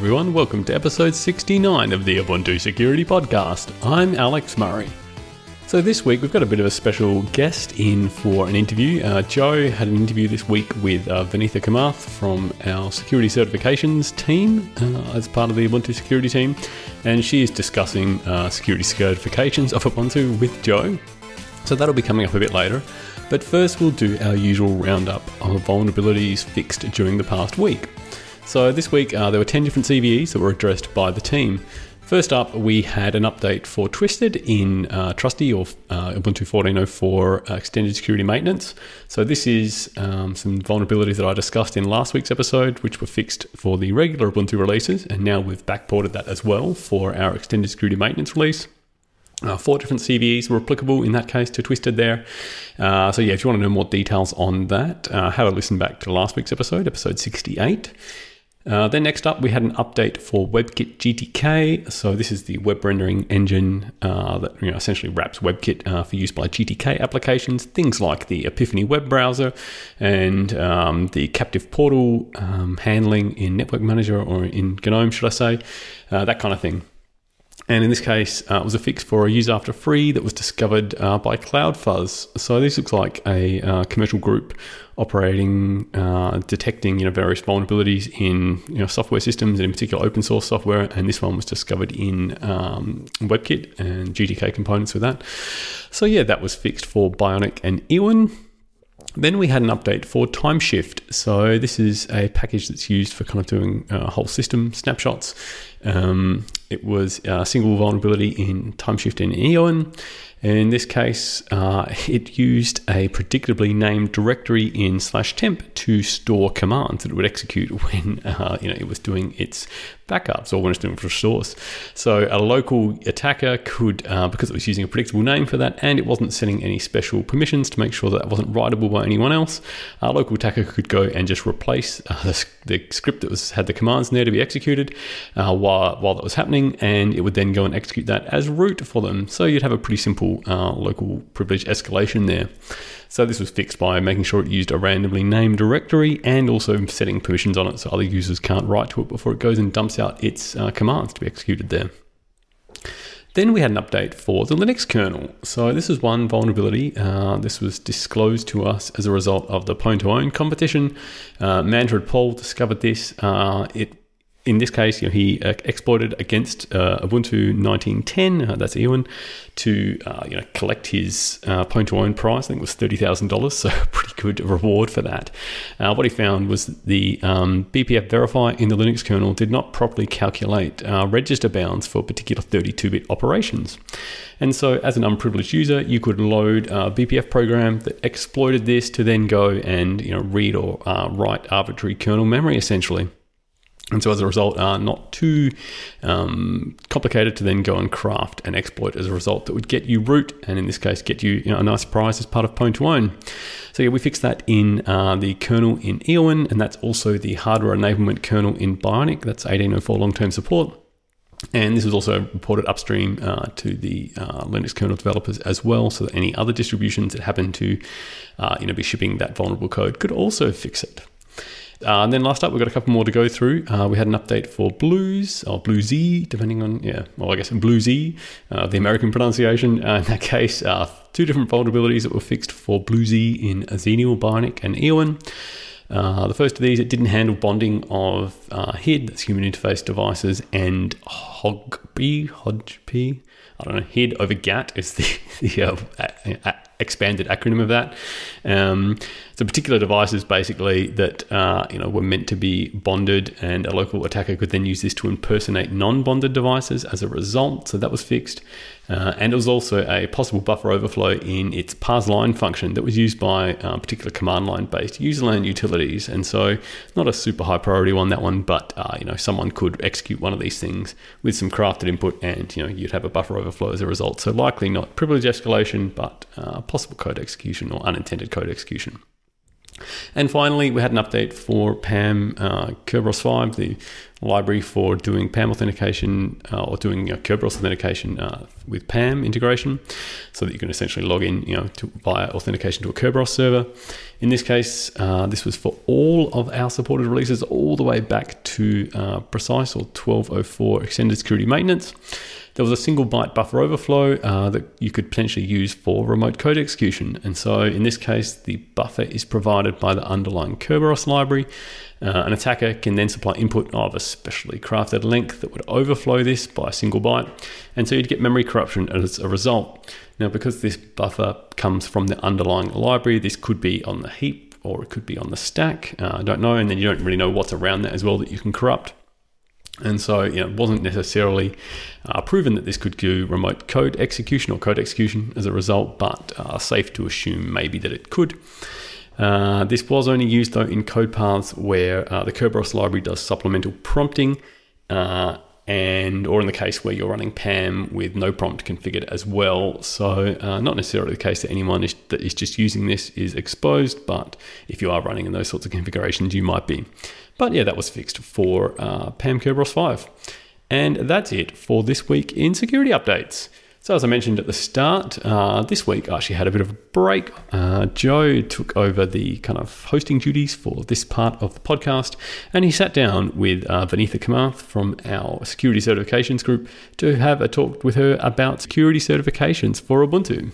everyone. Welcome to episode 69 of the Ubuntu Security Podcast. I'm Alex Murray. So, this week we've got a bit of a special guest in for an interview. Uh, Joe had an interview this week with uh, Vinitha Kamath from our security certifications team uh, as part of the Ubuntu security team, and she is discussing uh, security certifications of Ubuntu with Joe. So, that'll be coming up a bit later. But first, we'll do our usual roundup of vulnerabilities fixed during the past week. So, this week uh, there were 10 different CVEs that were addressed by the team. First up, we had an update for Twisted in uh, Trusty or uh, Ubuntu 14.04 uh, extended security maintenance. So, this is um, some vulnerabilities that I discussed in last week's episode, which were fixed for the regular Ubuntu releases, and now we've backported that as well for our extended security maintenance release. Uh, four different CVEs were applicable in that case to Twisted there. Uh, so, yeah, if you want to know more details on that, uh, have a listen back to last week's episode, episode 68. Uh, then next up, we had an update for WebKit GTK. So this is the web rendering engine uh, that you know, essentially wraps WebKit uh, for use by GTK applications, things like the Epiphany web browser and um, the captive portal um, handling in Network Manager or in GNOME, should I say, uh, that kind of thing. And in this case, uh, it was a fix for a use after free that was discovered uh, by CloudFuzz. So this looks like a uh, commercial group operating, uh, detecting you know various vulnerabilities in you know software systems and in particular open source software. And this one was discovered in um, WebKit and GTK components with that. So yeah, that was fixed for Bionic and Eoan. Then we had an update for Timeshift. So this is a package that's used for kind of doing uh, whole system snapshots. Um, it was a single vulnerability in Timeshift and Eoan. In this case, uh, it used a predictably named directory in slash temp to store commands that it would execute when uh, you know it was doing its backups or when it's doing for source. So a local attacker could, uh, because it was using a predictable name for that, and it wasn't setting any special permissions to make sure that that wasn't writable by anyone else, a local attacker could go and just replace uh, the, the, script that was had the commands in there to be executed uh, while while that was happening, and it would then go and execute that as root for them. So you'd have a pretty simple uh, local privilege escalation there. So this was fixed by making sure it used a randomly named directory and also setting permissions on it so other users can't write to it before it goes and dumps out its uh, commands to be executed there. Then we had an update for the Linux kernel. So this is one vulnerability. Uh, this was disclosed to us as a result of the Pwn2Own competition. Uh, Paul discovered this. Uh, it in this case, you know, he uh, exploited against uh, Ubuntu 1910, uh, that's Eoan, to uh, you know collect his uh, Pwn2Own prize. I think it was thirty thousand dollars, so pretty good reward for that. Uh, what he found was the um, BPF verify in the Linux kernel did not properly calculate register bounds for particular 32-bit operations, and so as an unprivileged user, you could load a BPF program that exploited this to then go and you know read or write arbitrary kernel memory essentially. And so, as a result, are not too um, complicated to then go and craft an exploit as a result that would get you root, and in this case, get you, you know, a nice prize as part of Pwn2Own. So, yeah, we fixed that in uh, the kernel in Eoan, and that's also the hardware enablement kernel in Bionic. That's 1804 long term support. And this was also reported upstream uh, to the uh, Linux kernel developers as well, so that any other distributions that happen to, uh, you know, be shipping that vulnerable code could also fix it. Uh, and then last up, we've got a couple more to go through. Uh, we had an update for BlueZ, or BlueZ, depending on, yeah, well, I guess BlueZ, uh, the American pronunciation. Uh, in that case, uh, two different vulnerabilities that were fixed for BlueZ in Xenial, Bionic, and Eoan. Uh, the first of these, it didn't handle bonding of uh, HID, that's human interface devices, and HOGP, HOGP, I don't know, HID over GATT is the, the expanded acronym of that. Um, so particular devices basically that uh, you know were meant to be bonded, and a local attacker could then use this to impersonate non-bonded devices as a result. So that was fixed, uh, and it was also a possible buffer overflow in its parse line function that was used by uh, particular command line based userland utilities. And so not a super high priority one that one, but uh, you know someone could execute one of these things with some crafted input, and you know you'd have a buffer overflow as a result. So likely not privilege escalation, but uh, possible code execution or unintended code execution. And finally, we had an update for PAM uh, Kerberos 5, the library for doing PAM authentication uh, or doing know, Kerberos authentication uh, with PAM integration, so that you can essentially log in, you know, to, via authentication to a Kerberos server. In this case, uh, this was for all of our supported releases, all the way back to uh, Precise or 1204 Extended Security Maintenance. There was a single byte buffer overflow uh, that you could potentially use for remote code execution. And so in this case, the buffer is provided by the underlying Kerberos library. Uh, an attacker can then supply input of a specially crafted length that would overflow this by a single byte, and so you'd get memory corruption as a result. Now, because this buffer comes from the underlying library, this could be on the heap or it could be on the stack. Uh, I don't know, and then you don't really know what's around that as well that you can corrupt. And so you know, it wasn't necessarily uh, proven that this could do remote code execution or code execution as a result, but uh, safe to assume maybe that it could. Uh, this was only used though in code paths where uh, the Kerberos library does supplemental prompting, uh, and or in the case where you're running PAM with no prompt configured as well. So uh, not necessarily the case that anyone is, that is just using this is exposed, but if you are running in those sorts of configurations, you might be. But yeah, that was fixed for uh, PAM Kerberos 5. And that's it for this week in security updates. So, as I mentioned at the start, uh, this week I actually had a bit of a break. Uh, Joe took over the kind of hosting duties for this part of the podcast, and he sat down with uh, Vinitha Kamath from our security certifications group to have a talk with her about security certifications for Ubuntu.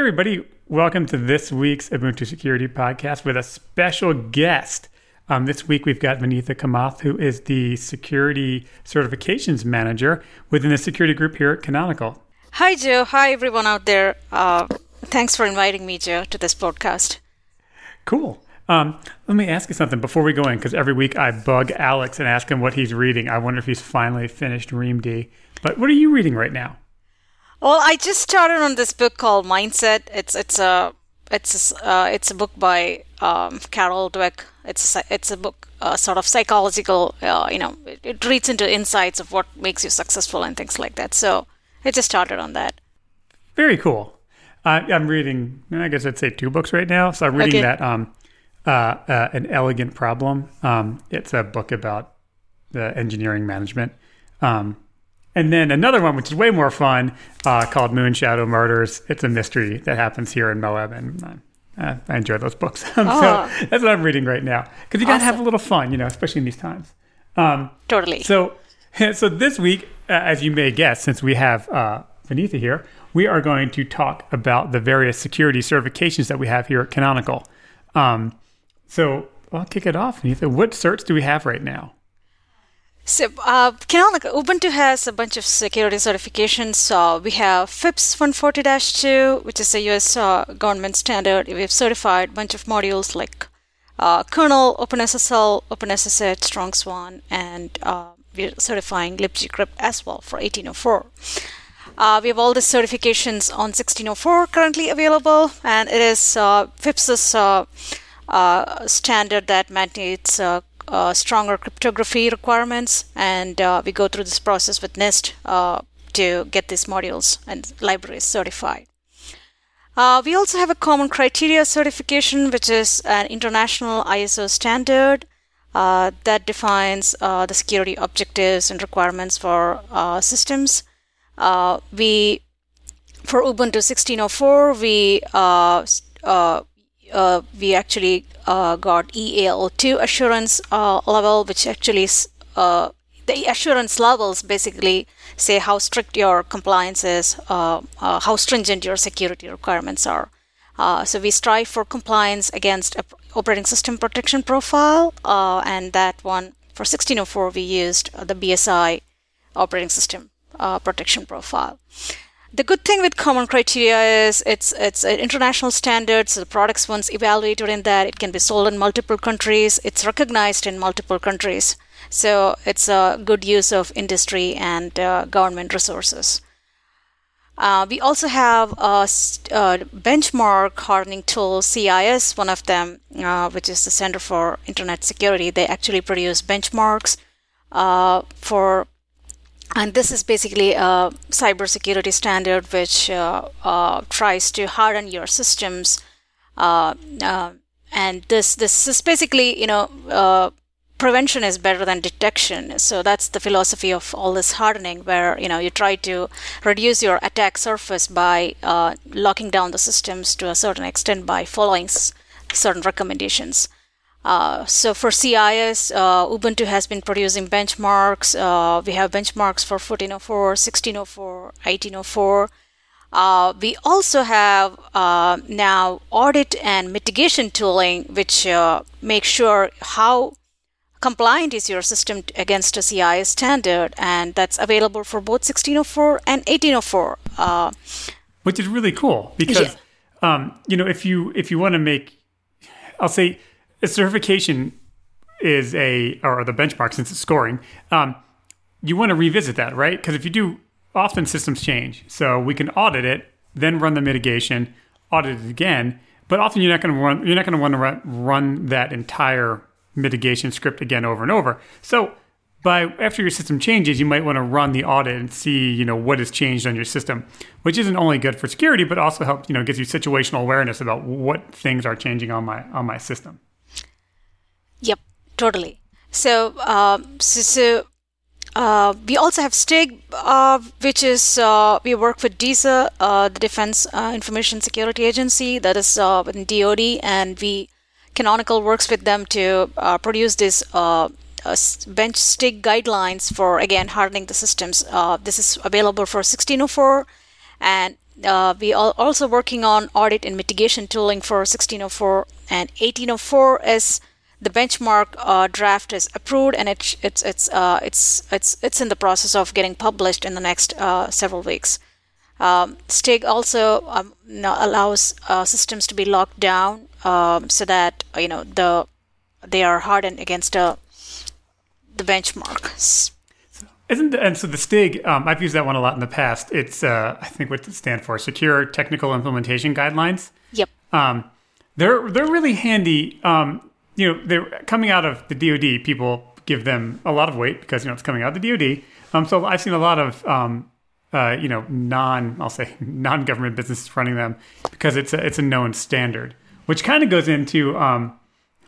Everybody. Welcome to this week's Ubuntu Security Podcast with a special guest. Um, this week, we've got Vinitha Kamath, who is the Security Certifications Manager within the security group here at Canonical. Hi, Joe. Hi, everyone out there. Uh, thanks for inviting me, Joe, to this podcast. Cool. Um, let me ask you something before we go in, because every week I bug Alex and ask him what he's reading. I wonder if he's finally finished REAMD. But what are you reading right now? Well, I just started on this book called Mindset. It's it's a it's a, uh, it's a book by um, Carol Dweck. It's a, it's a book uh, sort of psychological. Uh, you know, it, it, reads into insights of what makes you successful and things like that. So I just started on that. Very cool. I'm reading. I guess I'd say two books right now. So I'm reading okay. that um, uh, uh, an elegant problem. Um, it's a book about the engineering management. Um, and then another one, which is way more fun, uh, called Moonshadow Murders. It's a mystery that happens here in Moab, and uh, I enjoy those books. so oh. that's what I'm reading right now because you got to have a little fun, you know, especially in these times. Um, totally. So, so this week, uh, as you may guess, since we have uh, here, we are going to talk about the various security certifications that we have here at Canonical. Um, so I'll kick it off, Vinitha. What certs do we have right now? So, uh, Canonical Ubuntu has a bunch of security certifications. So we have FIPS 140-2, which is a US uh, government standard. We've certified a bunch of modules like uh, kernel, OpenSSL, OpenSSH, strongSwan, and uh, we're certifying libgcrypt as well for 1804. Uh, we have all the certifications on 1604 currently available, and it is uh, FIPS's uh, uh, standard that mandates uh, stronger cryptography requirements, and uh, we go through this process with NIST uh, to get these modules and libraries certified. Uh, we also have a common criteria certification, which is an international ISO standard uh, that defines uh, the security objectives and requirements for systems. we, for Ubuntu 16.04, we uh, we actually uh, got EAL2 assurance uh, level, which actually is uh, the assurance levels basically say how strict your compliance is, uh, uh, how stringent your security requirements are. so we strive for compliance against operating system protection profile, and that one for 1604 we used the BSI operating system protection profile. The good thing with common criteria is it's it's an international standard, so the products once evaluated in that it can be sold in multiple countries. It's recognized in multiple countries, so it's a good use of industry and uh, government resources. Uh, we also have a, a, benchmark hardening tool, CIS, one of them, uh, which is the Center for Internet Security. They actually produce benchmarks uh, for and this is basically a cybersecurity standard which uh, uh, tries to harden your systems. Uh, uh and this this is basically you know uh, prevention is better than detection. So that's the philosophy of all this hardening, where you know you try to reduce your attack surface by uh, locking down the systems to a certain extent by following s- certain recommendations. Uh, so for CIS, uh, Ubuntu has been producing benchmarks. Uh, we have benchmarks for 1404, 1604, 1804. Uh, we also have uh, now audit and mitigation tooling, which uh, make sure how compliant is your system against a CIS standard, and that's available for both 1604 and 1804. which is really cool because, yeah. um, you know, if you if you want to make, I'll say a certification is a or the benchmark since it's scoring. Um, you want to revisit that, right? Because if you do, often systems change. So we can audit it, then run the mitigation, audit it again. But often you're not going to run. You're not going to want to run, run that entire mitigation script again over and over. So by after your system changes, you might want to run the audit and see, you know, what has changed on your system, which isn't only good for security, but also helps, you know, gives you situational awareness about what things are changing on my on my system. Yep, totally. So, uh, so, so uh, we also have STIG, uh, which is uh, we work with DISA, uh, the Defense uh, Information Security Agency, that is within DoD, and we Canonical works with them to produce this bench STIG guidelines for again hardening the systems. this is available for 1604, and we are also working on audit and mitigation tooling for 1604 and 1804 is the benchmark uh, draft is approved and it, it's it's uh, it's it's it's in the process of getting published in the next uh, several weeks. Um, STIG also um, allows uh, systems to be locked down um, so that you know the they are hardened against uh, the benchmarks. Isn't and so the STIG? Um, I've used that one a lot in the past. It's uh, I think what it stands for Secure Technical Implementation Guidelines. Yep. Um, they're they're really handy. You know, they're coming out of the DoD. People give them a lot of weight because you know it's coming out of the DoD. Um, so I've seen a lot of um, uh, you know non I'll say non government businesses running them because it's a, it's a known standard, which kind of goes into um,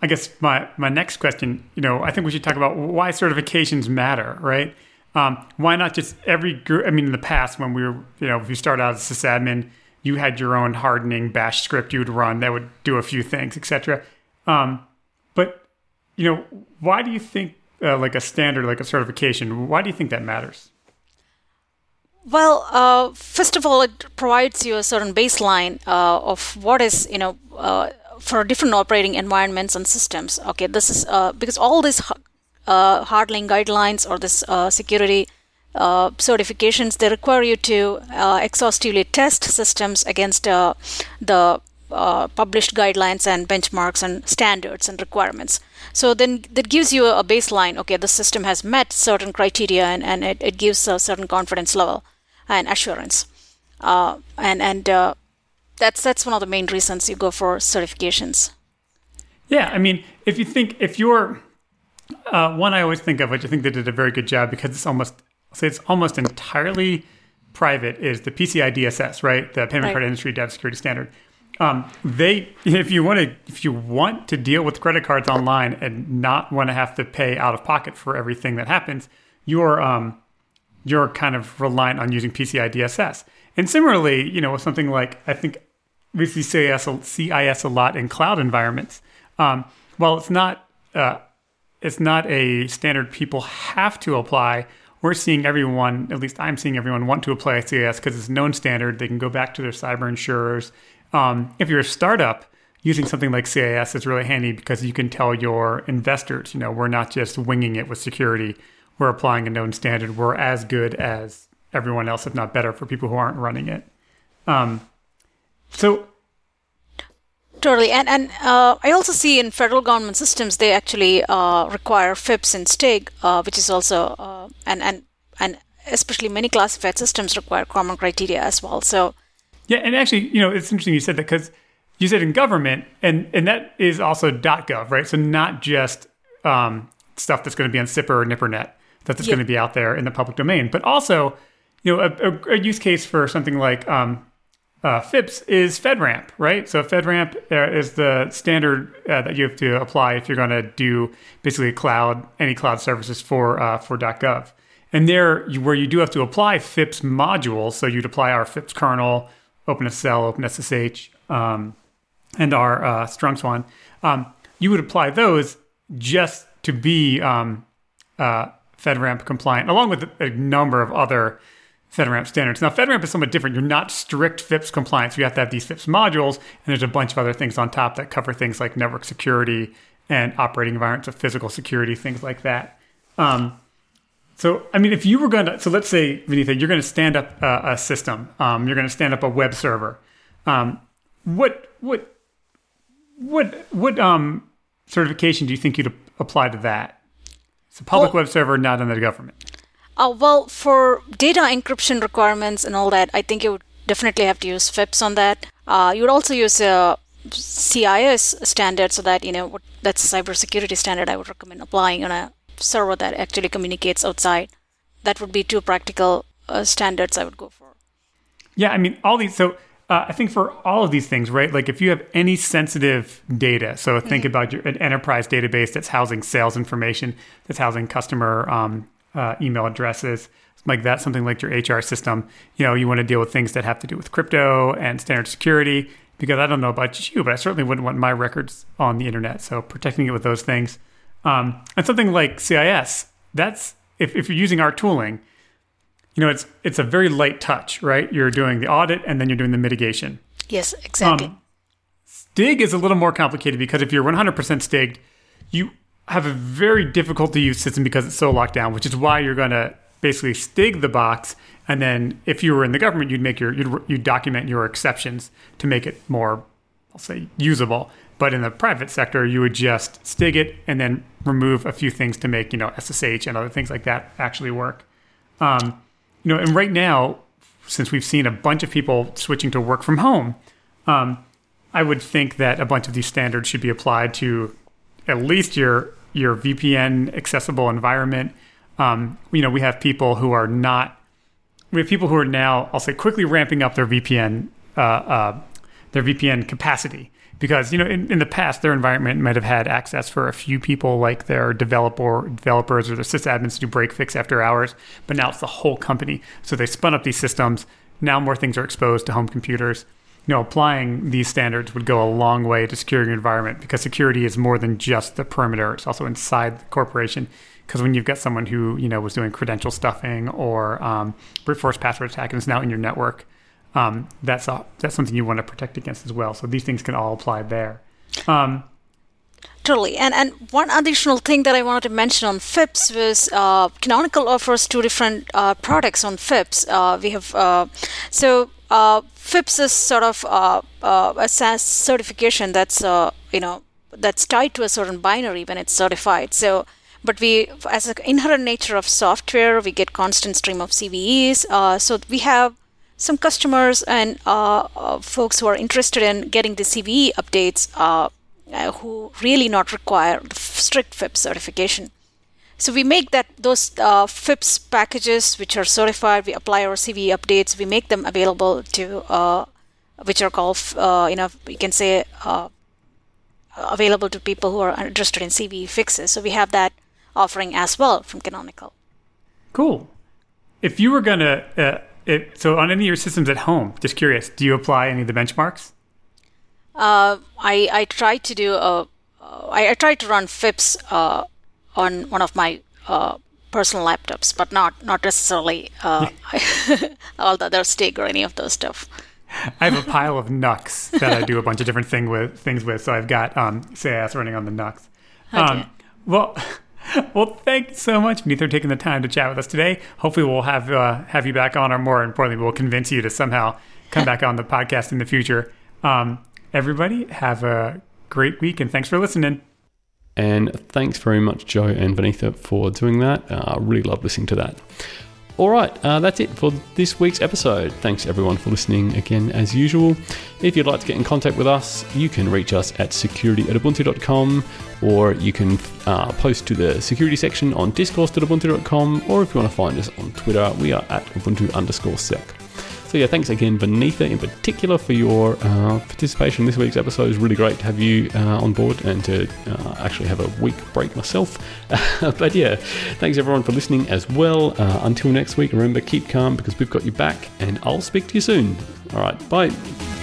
I guess my my next question. You know, I think we should talk about why certifications matter, right? Um, why not just every group? I mean, in the past when we were you know if you start out as a sysadmin, you had your own hardening bash script you would run that would do a few things, etc. Um, you know, why do you think uh, like a standard, like a certification? Why do you think that matters? Well, uh, first of all, it provides you a certain baseline uh, of what is you know uh, for different operating environments and systems. Okay, this is uh, because all these uh, hardening guidelines or this security certifications they require you to exhaustively test systems against the uh, published guidelines and benchmarks and standards and requirements. So then that gives you a baseline. Okay, the system has met certain criteria and, and it, it gives a certain confidence level and assurance. Uh, and and uh, that's that's one of the main reasons you go for certifications. Yeah, I mean, if you think if you're uh, one, I always think of which I think they did a very good job because it's almost say it's almost entirely private is the PCI DSS, right? The Payment right. Card Industry Data Security Standard um, they, if you want to, if you want to deal with credit cards online and not want to have to pay out of pocket for everything that happens, you're um, you're kind of reliant on using PCI DSS. And similarly, you know, with something like I think we see CIS, CIS a lot in cloud environments. Um, well, it's not uh, it's not a standard people have to apply. We're seeing everyone, at least I'm seeing everyone, want to apply CIS because it's known standard. They can go back to their cyber insurers um, if you're a startup, using something like CIS is really handy because you can tell your investors, you know, we're not just winging it with security. We're applying a known standard. We're as good as everyone else, if not better, for people who aren't running it. Um, so Totally, and and uh, I also see in federal government systems they actually uh, require FIPS and STIG, uh, which is also uh, and and and especially many classified systems require common criteria as well. So yeah, and actually, you know, it's interesting you said that because you said in government, and and that is also .gov, right? So not just um, stuff that's going to be on SIPR or NIPRNet. that's yeah. going to be out there in the public domain. But also, you know, a, a, a use case for something like um, uh, FIPS is FedRAMP, right? So FedRAMP uh, is the standard uh, that you have to apply if you're going to do basically cloud any cloud services for uh, for .gov. And there, where you do have to apply FIPS modules, so you'd apply our FIPS kernel, OpenSSL, OpenSSH, um, and our uh, strongSwan. Um, you would apply those just to be um, uh, FedRAMP compliant, along with a number of other FedRAMP standards. Now, FedRAMP is somewhat different. You're not strict FIPS compliance. You have to have these FIPS modules, and there's a bunch of other things on top that cover things like network security and operating environments of physical security, things like that. Um, so, I mean, if you were going to, so let's say, Vinitha, you're going to stand up a, a system. Um, you're going to stand up a web server. Um, what, what, what, what um, certification do you think you'd apply to that? It's a public well, web server, not under the government. Uh, well, for data encryption requirements and all that, I think you would definitely have to use FIPS on that. Uh, you would also use a CIS standard so that, you know, that's a cybersecurity standard I would recommend applying on a server that actually communicates outside. That would be two practical uh, standards I would go for. Yeah, I mean, all these, so uh, I think for all of these things, right? Like if you have any sensitive data, so think mm-hmm. about your, an enterprise database that's housing sales information, that's housing customer um, uh, email addresses like that, something like your HR system. You know, you want to deal with things that have to do with crypto and standard security. Because I don't know about you, but I certainly wouldn't want my records on the internet. So protecting it with those things, um, and something like CIS. That's if, if you're using our tooling, you know, it's it's a very light touch, right? You're doing the audit and then you're doing the mitigation. Yes, exactly. Um, Stig is a little more complicated because if you're 100% Stigged, you have a very difficult to use system because it's so locked down, which is why you're going to basically stig the box. And then if you were in the government, you'd make your, you'd, you'd document your exceptions to make it more, I'll say, usable. But in the private sector, you would just stig it and then remove a few things to make, you know, SSH and other things like that actually work. Um, you know, and right now, since we've seen a bunch of people switching to work from home, um, I would think that a bunch of these standards should be applied to at least your your VPN accessible environment. Um, you know, we have people who are not. We have people who are now, I'll say, quickly ramping up their VPN uh, uh, their VPN capacity because you know in, in the past their environment might have had access for a few people like their developer developers or their sysadmins to do break fix after hours but now it's the whole company. So they spun up these systems. Now more things are exposed to home computers. You know, applying these standards would go a long way to securing your environment because security is more than just the perimeter; it's also inside the corporation. Because when you've got someone who you know was doing credential stuffing or um, brute force password attack and is now in your network, um, that's a, that's something you want to protect against as well. So these things can all apply there. Um, Totally. And and one additional thing that I wanted to mention on FIPS was uh, Canonical offers two different uh, products on FIPS. Uh, we have uh, so uh, FIPS is sort of uh, uh, a certification that's uh, you know that's tied to a certain binary when it's certified. So, but we, as an inherent nature of software, we get constant stream of CVEs. Uh, so we have some customers and uh, uh, folks who are interested in getting the CVE updates who really not require strict FIPS certification. So we make that those uh, FIPS packages which are certified. We apply our CVE updates. We make them available to uh, which are called uh, you know you can say uh, available to people who are interested in CVE fixes. So we have that offering as well from Canonical. Cool. If you were gonna uh, it, so on any of your systems at home, just curious, do you apply any of the benchmarks? Uh, I I try to do a I, I try to run FIPS on one of my uh, personal laptops, but not not necessarily uh, all the other Stig or any of those stuff. I have a pile of NUCs that I do a bunch of different thing with things with. So I've got um, CIS running on the NUCs. Okay. Um, well, well, thank you so much, Vinitha, for taking the time to chat with us today. Hopefully, we'll have uh, have you back on, or more importantly, we'll convince you to somehow come back on the podcast in the future. Um, everybody, have a great week, and thanks for listening. And thanks very much, Joe and Vinitha, for doing that. I uh, really love listening to that. All right, uh, that's it for this week's episode. Thanks everyone for listening again, as usual. If you'd like to get in contact with us, you can reach us at security at ubuntu.com or you can uh, post to the security section on discourse.ubuntu.com or if you want to find us on Twitter, we are at ubuntu underscore sec. So yeah, thanks again, Vinitha, in particular, for your uh, participation in this week's episode. It really great to have you uh, on board and to uh, actually have a week break myself. but yeah, thanks everyone for listening as well. Uh, until next week, remember, keep calm because we've got you back, and I'll speak to you soon. All right, bye.